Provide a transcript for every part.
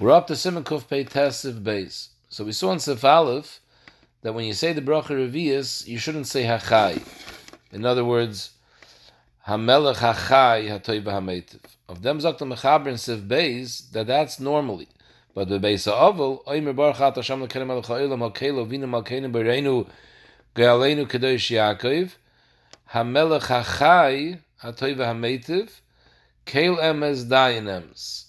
We're up to Simon Kuf Pei Tesiv Beis. So we saw in Sif Aleph that when you say the bracha Revius, you shouldn't say Hachai. In other words, Hamelech Hachai Hatoy Hametiv. Of them Zakta Mechaber in Sif Beis, that that's normally. But the Beis Ha'ovel, Oimer Baruch At Hashem Lekenem Melech Ha'olam Ha'kelo Vina Malkenem Bereinu Ge'aleinu Kedosh Yaakov Hamelech Hachai Hatoy Hametiv Kel Emes Dayanems.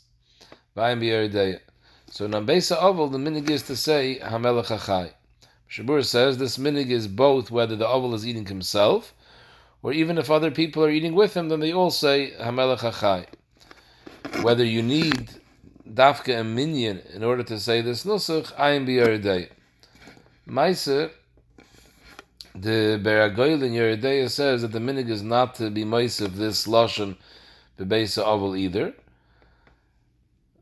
So in Ambesa Oval, the minig is to say Hamelech Achai. Shabur says this minig is both whether the oval is eating himself, or even if other people are eating with him, then they all say Hamelech Achai. Whether you need dafka and minyan in order to say this nusach, Ayim B'Yeridei. Maise, the Beragoyl in Yeridei says that the minig is not to be mice of this lashon B'Beisa Oval either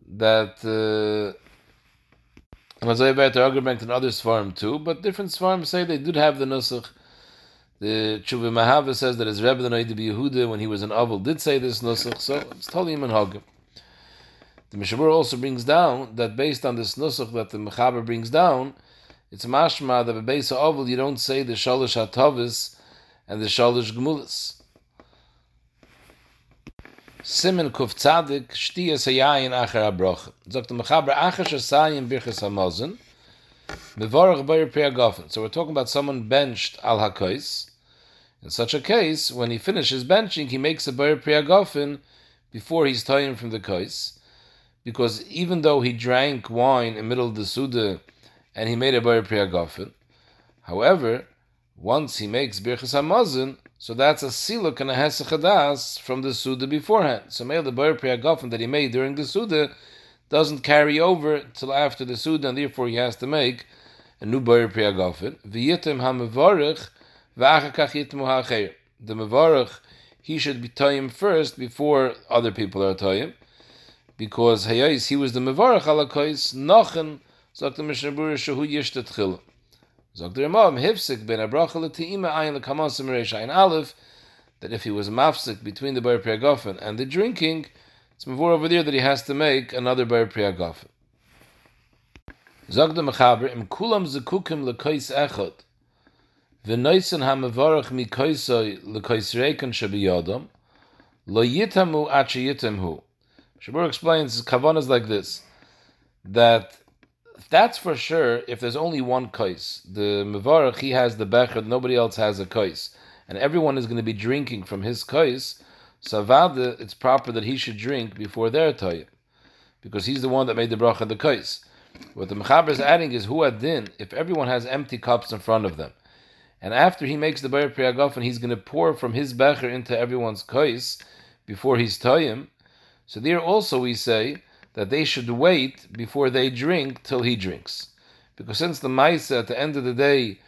that uh, Mazai Bet argument in other Svarim too, but different Svarim say they did have the Nusach. The Chuvi Mahava says that his Rebbe the Noid Yehuda, when he was an Aval, did say this Nusach, so it's totally and Hagim. The Mishabur also brings down that based on this Nusach that the Mechaber brings down, it's mashma that base of you don't say the Shalish Hatavis and the Shalish Gemulis. Simen kuf tzadik shtiyas hayayin acher habrocha. Zogt the mechaber acher shasayim birchas hamazon mevorach bayer priyagofen. So we're talking about someone benched al hakois. In such a case, when he finishes benching, he makes a bayer priyagofen before he's tying from the kois. Because even though he drank wine in the middle of the Suda and he made a bayer priyagofen, however, once he makes birchas hamazon, so that's a siluk and a hesechadas from the Suda beforehand. So maybe the Bar Priyagofen that he made during the Suda doesn't carry over till after the Suda, and therefore he has to make a new yitmu ha'acher. The mevarech, he should be toyim first before other people are toyim, because he was the mevarech alakois, nochen, sagt the Mishnah chilah. Zog der Imam, Hifsik ben Abracha l'te'ima ayin ayin aleph, that if he was mafsik between the Bar Priyagofen and the drinking, it's more over there that he has to make another Bar Priyagofen. Zog der Mechaber, im kulam zekukim l'kois echot, v'noisen ha-mevarach mi-koisoi l'kois reikan shabiyodom, lo yitamu achi yitamhu. Shabur explains, his is like this, that that's for sure if there's only one kais. The Mevarach, he has the becher, nobody else has a kais. And everyone is going to be drinking from his kais. So it's proper that he should drink before their toyim. Because he's the one that made the bracha the kais. What the Mechaber is adding is who adin, if everyone has empty cups in front of them. And after he makes the Bayer Priyagofen, he's going to pour from his becher into everyone's kais before he's toyim. So there also we say, that they should wait before they drink till he drinks. Because since the Maisa, at the end of the day,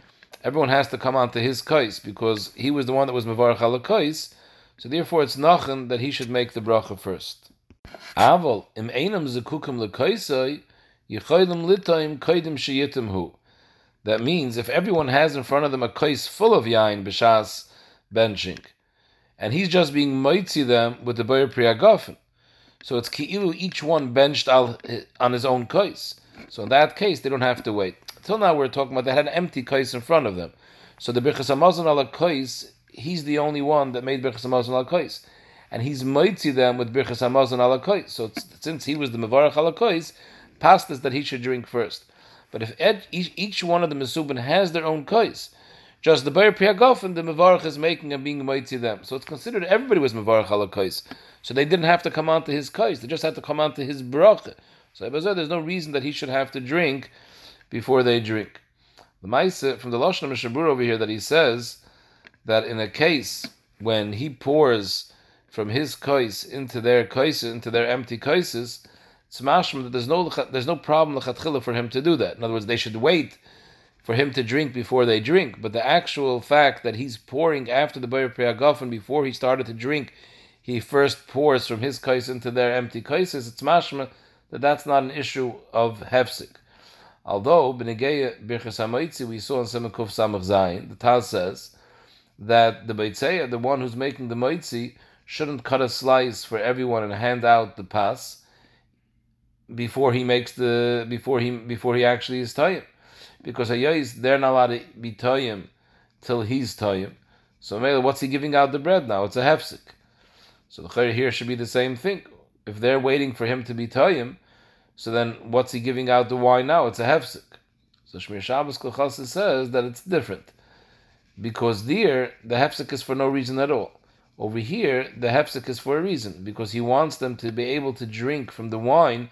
everyone has to come onto his kais, because he was the one that was Mavarach ala kais, so therefore it's Nachan that he should make the bracha first. Aval, im einam zekukim lekaisai, yichaylim litaim kaidim sheyitim hu. That means if everyone has in front of them a kais full of yain b'shas benching, and he's just being mitzi them with the Bayer Priyagofen, so it's ki'ilu each one benched al, on his own kais. So in that case, they don't have to wait. Till now, we're talking about they had an empty kais in front of them. So the birchas hamazon ala kais, he's the only one that made birchas hamazon ala kais, and he's mighty them with birchas hamazon ala kais. So since he was the mevarach ala kais, past is that he should drink first. But if each, each one of the mesubin has their own kais, just the Bayer and the Mevarach is making and being mighty them. So it's considered everybody was Mevarach ala kais. So they didn't have to come onto his kais, they just had to come onto his bracha. So there's no reason that he should have to drink before they drink. The Maisa from the Lashon Mishabur over here that he says that in a case when he pours from his kais into their kais, into their empty kaises, it's mashma that there's no there's no problem for him to do that. In other words, they should wait for him to drink before they drink. But the actual fact that he's pouring after the Bayer Priyagofen before he started to drink, he first pours from his kais into their empty kaises, it's mashma that that's not an issue of hefsik. Although, B'negeya Birchas HaMoitzi, we saw in Semakuf Samach Zayin, the Taz says that the Beitzeya, the one who's making the Moitzi, shouldn't cut a slice for everyone and hand out the pass, before he makes the before he before he actually is tayim, because hayais they're not allowed to be tayim till he's tayim. So what's he giving out the bread now? It's a hefsek. So the chayr here should be the same thing. If they're waiting for him to be tayim, so then what's he giving out the wine now? It's a hefsek. So Shemiras Shabbos Kehilchasah says that it's different. Because there, the hefsek is for no reason at all. Over here, the hefsek is for a reason, because he wants them to be able to drink from the wine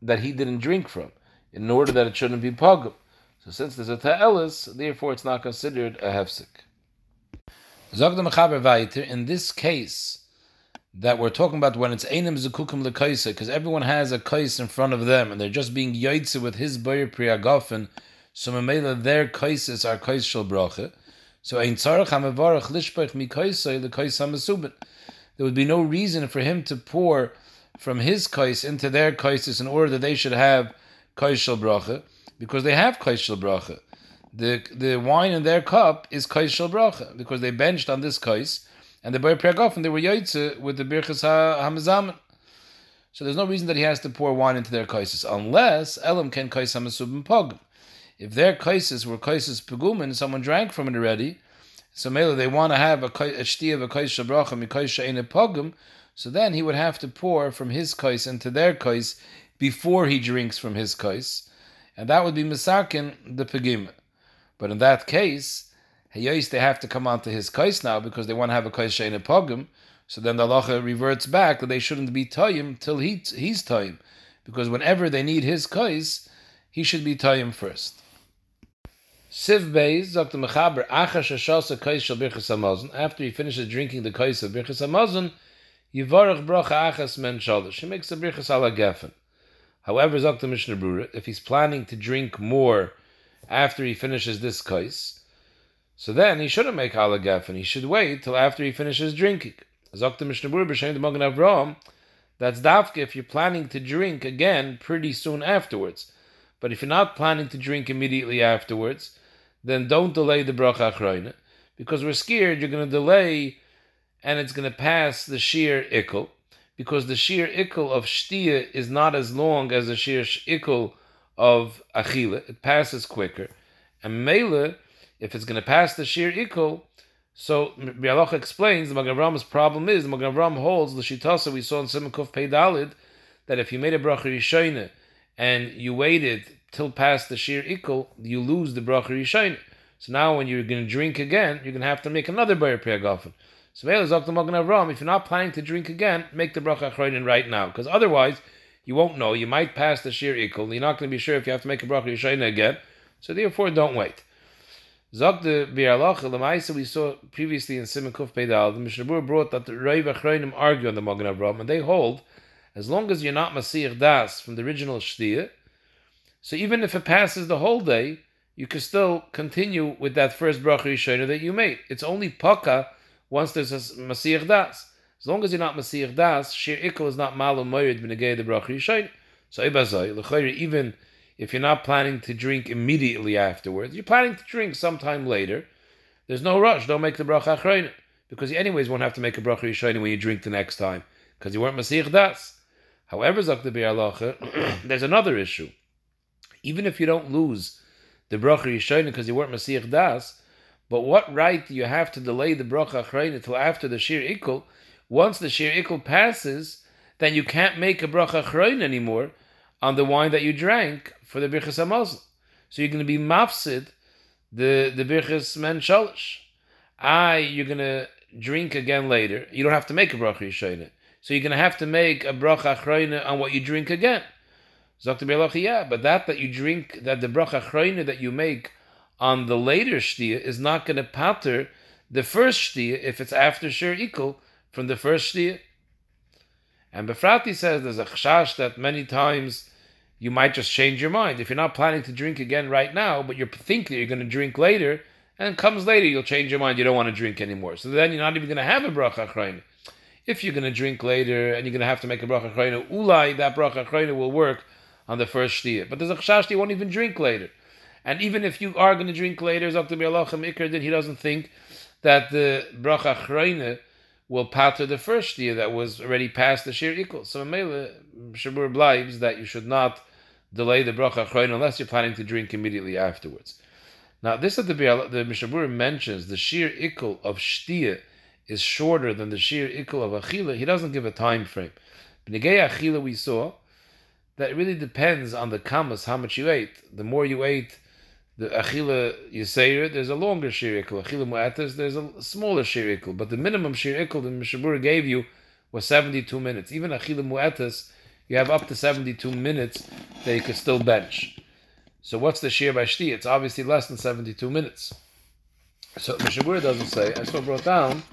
that he didn't drink from, in order that it shouldn't be pogum. So since there's a ta'elis, therefore it's not considered a hefsek. In this case, that we're talking about when it's Einim Zukukim Lekaisa, because everyone has a kais in front of them, and they're just being yoitze with his Bayer Priyagofen, so Mamela, their kaises are kais shel bracha. So Ein Tzarech HaMevarach Lishpech Mikaisai Lekais HaMesubin. There would be no reason for him to pour from his kais into their kaises in order that they should have kais shel bracha, because they have kais bracha. The, the wine in their cup is kais bracha, because they benched on this kais, and the Bayer Priyagofen, they were yoitze with the Birchas HaMezamen. So there's no reason that he has to pour wine into their kaises, unless Elam can kais HaMesubin pogum. If their kaises were kaises pegum and someone drank from it already, so maybe they want to have a, a shti of a kais shabracha mikais in a pogum, so then he would have to pour from his kais into their kais before he drinks from his kais, and that would be misakin the pegim. But in that case, Hayos they have to come onto his kais now because they want to have a kais in a pogum. So then the halacha reverts back that they shouldn't be tayim till he, he's tayim, because whenever they need his kais, he should be tayim first. Siv Beis, Dr. Mechaber, Acha Shashasa Kais Shal Birchas Hamazon, after he finishes drinking the Kais of Birchas Hamazon, Yivarach Bracha Achas Men Shalosh. He makes the Birchas Ala Geffen. However, Dr. Mishnah Brura, if he's planning to drink more after he finishes this Kais, so then he shouldn't make Ala and He should wait till after he finishes drinking. Dr. Mishnah Brura, B'Shem the Magen Avraham, that's dafke if you're planning to drink again pretty soon afterwards. But if you're not planning to drink immediately afterwards, then don't delay the bracha achroina, because we're scared you're going to delay and it's going to pass the sheer ikkel, because the sheer ikkel of shtia is not as long as the sheer ikkel of achila. It passes quicker. And mele, if it's going to pass the sheer ikkel, so Bialoch explains the Magen problem is the Magen holds the shitasa we saw in Simukuf Peidalid that if you made a bracha rishayne and you waited till past the sheer ikul, you lose the bracha rishayne. So now when you're going to drink again, you're going to have to make another Bayer Priyagofen. So if you're not planning to drink again, make the bracha achronin right now, because otherwise you won't know. You might pass the sheer ikul. You're not going to be sure if you have to make a bracha rishayne again. So therefore, don't wait. Zok the Bi'alach, Lamaisa, we saw previously in Simon Kuf Peidal, the Mishnah brought that the Reiv Achronim argue on the Magen Avraham, and they hold, as long as you're not Masir Das from the original Shtiyah, so even if it passes the whole day, you can still continue with that first bracha rishona that you made. It's only paka once there's a masir das. As long as you're not masir das, shir ikol is not malum moyed b'negei the bracha rishona. So ibazai even if you're not planning to drink immediately afterwards, you're planning to drink sometime later. There's no rush. Don't make the bracha achrayna because you anyways won't have to make a bracha rishona when you drink the next time because you weren't masir das. However, Zakh there's another issue even if you don't lose the bracha yishayna because you weren't Masih Das, but what right do you have to delay the bracha achrayna until after the shir ikul? Once the shir ikul passes, then you can't make a bracha achrayna anymore on the wine that you drank for the birchas hamazon. So you're going to be mafsid the the birchas men shalish. I you're going to drink again later. You don't have to make a bracha yishayna. So you're going to have to make a bracha achrayna on what you drink again. Zokta yeah, but that that you drink, that the bracha chreina that you make on the later shtia is not going to pater the first shtia if it's after shir equal from the first shtia. And Befrati says there's a chashash that many times you might just change your mind. If you're not planning to drink again right now, but you think that you're going to drink later, and it comes later, you'll change your mind, you don't want to drink anymore. So then you're not even going to have a bracha chreina. If you're going to drink later and you're going to have to make a bracha chreina, ulai, that bracha chreina will work on the first shtiyah. But there's a chashash that you won't even drink later. And even if you are going to drink later, Ikr did, he doesn't think that the bracha chreine will patter the first year that was already past the shir equal. So Mele Shabur believes that you should not delay the bracha achroin unless you're planning to drink immediately afterwards. Now, this is the the Mishabur mentions the shir ikul of shtia is shorter than the shir ikul of achila. He doesn't give a time frame. B'negei achila we saw that really depends on the kamas how much you ate. The more you ate, the achila yisayir, there's a longer shirikul. Achila mu'atas, there's a smaller shirikul. But the minimum shirikul that the Mishabur gave you was 72 minutes. Even achila mu'atas, you have up to 72 minutes that you could still bench. So what's the shir by shti? It's obviously less than 72 minutes. So Mishabur doesn't say. I still brought down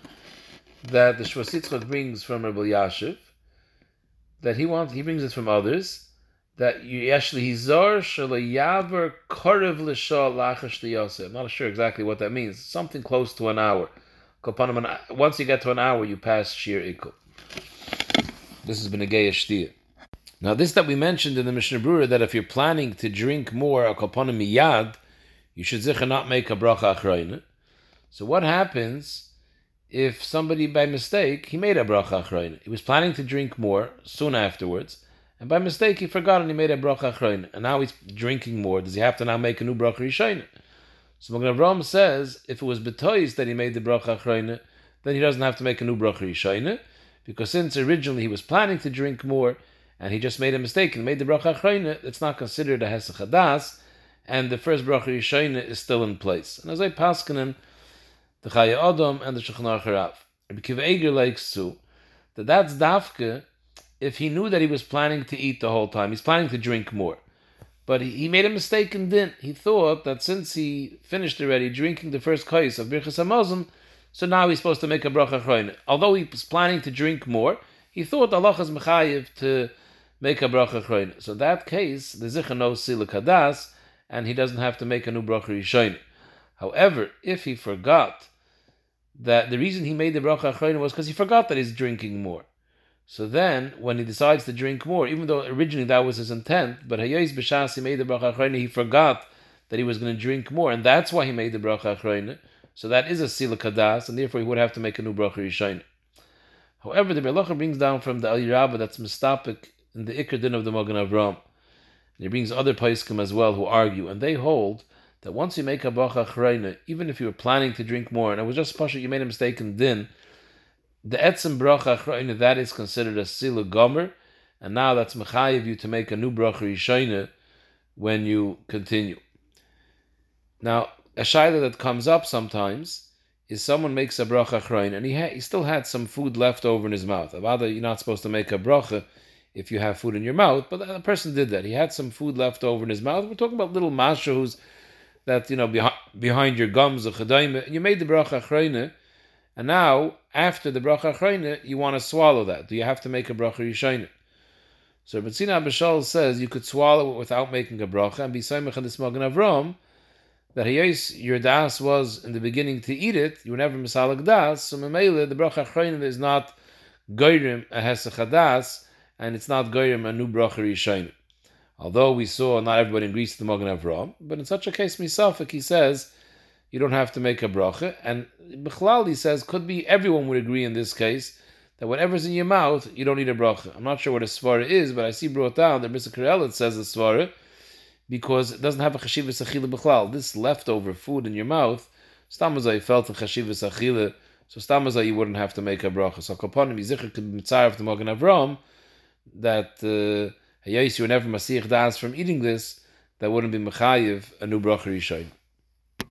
that the Shvasitzchot brings from Rabbi Yashiv, that he wants, he brings it from others, that you actually hizar shalayaver korev l'shah lachash I'm not sure exactly what that means. Something close to an hour. Once you get to an hour, you pass shir ikul. This has been a gay shtiyah. Now, this that we mentioned in the Mishnah Brura, that if you're planning to drink more a kaponim miyad, you should zicha not make a bracha achrayna. So what happens if somebody by mistake, he made a bracha achrayna? He was planning to drink more soon afterwards, and by mistake he forgot and he made a bracha achrayna, and now he's drinking more. Does he have to now make a new bracha rishayna? So Magen Avraham says, if it was betois that he made the bracha achrayna, then he doesn't have to make a new bracha rishayna, because since originally he was planning to drink more, and he just made a mistake and made the bracha achrayna, it's not considered a hesach hadas, and the first bracha yishayna is still in place. And as I paskanen, the Chayei Adam and the Shulchan Aruch Harav, Rabbi Kiva Eiger likes to that that's dafke if he knew that he was planning to eat the whole time, he's planning to drink more. But he, he made a mistake and didn't. He thought that since he finished already drinking the first kais of Birchas Hamazon, so now he's supposed to make a bracha achrayna. Although he was planning to drink more, he thought Allah is mechayiv to make a bracha chroin. So in that case, the zicha knows sila kadas, and he doesn't have to make a new bracha rishoin. However, if he forgot that the reason he made the bracha chroin was because he forgot that he's drinking more. So then, when he decides to drink more, even though originally that was his intent, but hayos b'shas he made the bracha chroin, he forgot that he was going to drink more, and that's why he made the bracha chroin. So that is a sila kadas, and therefore he would have to make a new bracha rishoin. However, the Melacha brings down from the Ali Rabbah that's mistapik in the Iker Din of the Magen Avram. And he brings other Paiskim as well who argue, and they hold that once you make a Bacha Chreina, even if you were planning to drink more, and it was just Pasha, you made a mistake in Din, the Etzim Bracha Chreina, that is considered a Sila Gomer, and now that's Mechayiv you to make a new Bracha Yishayna when you continue. Now, a Shaila that comes up sometimes is someone makes a bracha chrein and he, ha- he still had some food left over in his mouth. Avada, you're not supposed to make a bracha if you have food in your mouth, but the person did that. He had some food left over in his mouth. We're talking about little mashos that you know behind, behind your gums, a chadaima, and you made the bracha achrayne, and now after the bracha achrayne, you want to swallow that. Do you have to make a bracha yishayne? So Betzina Bashal says you could swallow it without making a bracha and be saimach in the avram that hayes your das was in the beginning to eat it. You were never misalag das, so memele the bracha achrayne is not goyrim a hesach das and it's not goyim a new bracha yishayim. Although we saw not everybody agrees to the Magen Avraham, but in such a case, Misafik, he says you don't have to make a bracha, and Bechlal, he says, could be everyone would agree in this case that whatever's in your mouth, you don't need a bracha. I'm not sure what a svara is, but I see brought down that Mr. Karelitz says a svara because it doesn't have a chashivas achila bechlal. This leftover food in your mouth, stamazai felt a chashivas achila, so stamazai you wouldn't have to make a bracha. So kaponim yizichar could be mitzaref the Magen Avraham, that uh, you were never masich das from eating this, that wouldn't be mechayiv a new bracha rishon.